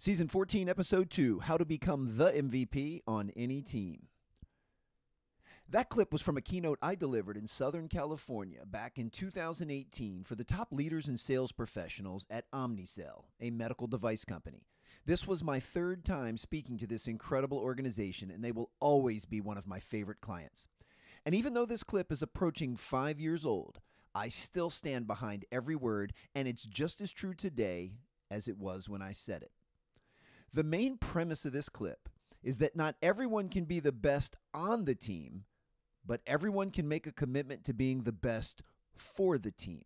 Season 14, Episode 2 How to Become the MVP on Any Team. That clip was from a keynote I delivered in Southern California back in 2018 for the top leaders and sales professionals at Omnicell, a medical device company. This was my third time speaking to this incredible organization, and they will always be one of my favorite clients. And even though this clip is approaching five years old, I still stand behind every word, and it's just as true today as it was when I said it. The main premise of this clip is that not everyone can be the best on the team, but everyone can make a commitment to being the best for the team.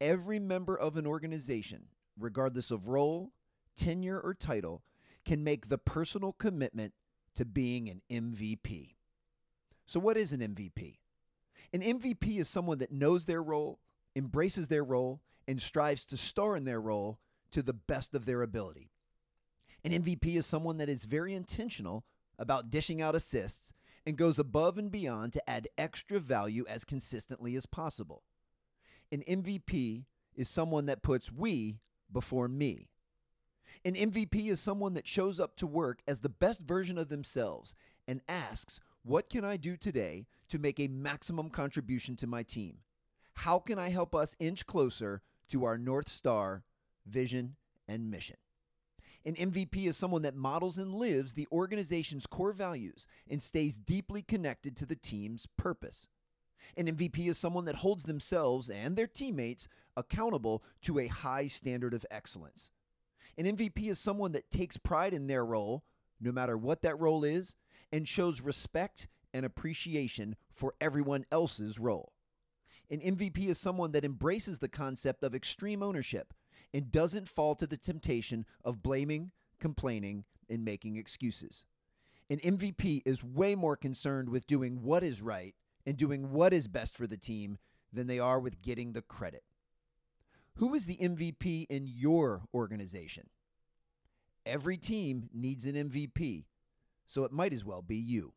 Every member of an organization, regardless of role, tenure, or title, can make the personal commitment to being an MVP. So, what is an MVP? An MVP is someone that knows their role, embraces their role, and strives to star in their role to the best of their ability. An MVP is someone that is very intentional about dishing out assists and goes above and beyond to add extra value as consistently as possible. An MVP is someone that puts we before me. An MVP is someone that shows up to work as the best version of themselves and asks, What can I do today to make a maximum contribution to my team? How can I help us inch closer to our North Star vision and mission? An MVP is someone that models and lives the organization's core values and stays deeply connected to the team's purpose. An MVP is someone that holds themselves and their teammates accountable to a high standard of excellence. An MVP is someone that takes pride in their role, no matter what that role is, and shows respect and appreciation for everyone else's role. An MVP is someone that embraces the concept of extreme ownership and doesn't fall to the temptation of blaming, complaining, and making excuses. An MVP is way more concerned with doing what is right and doing what is best for the team than they are with getting the credit. Who is the MVP in your organization? Every team needs an MVP, so it might as well be you.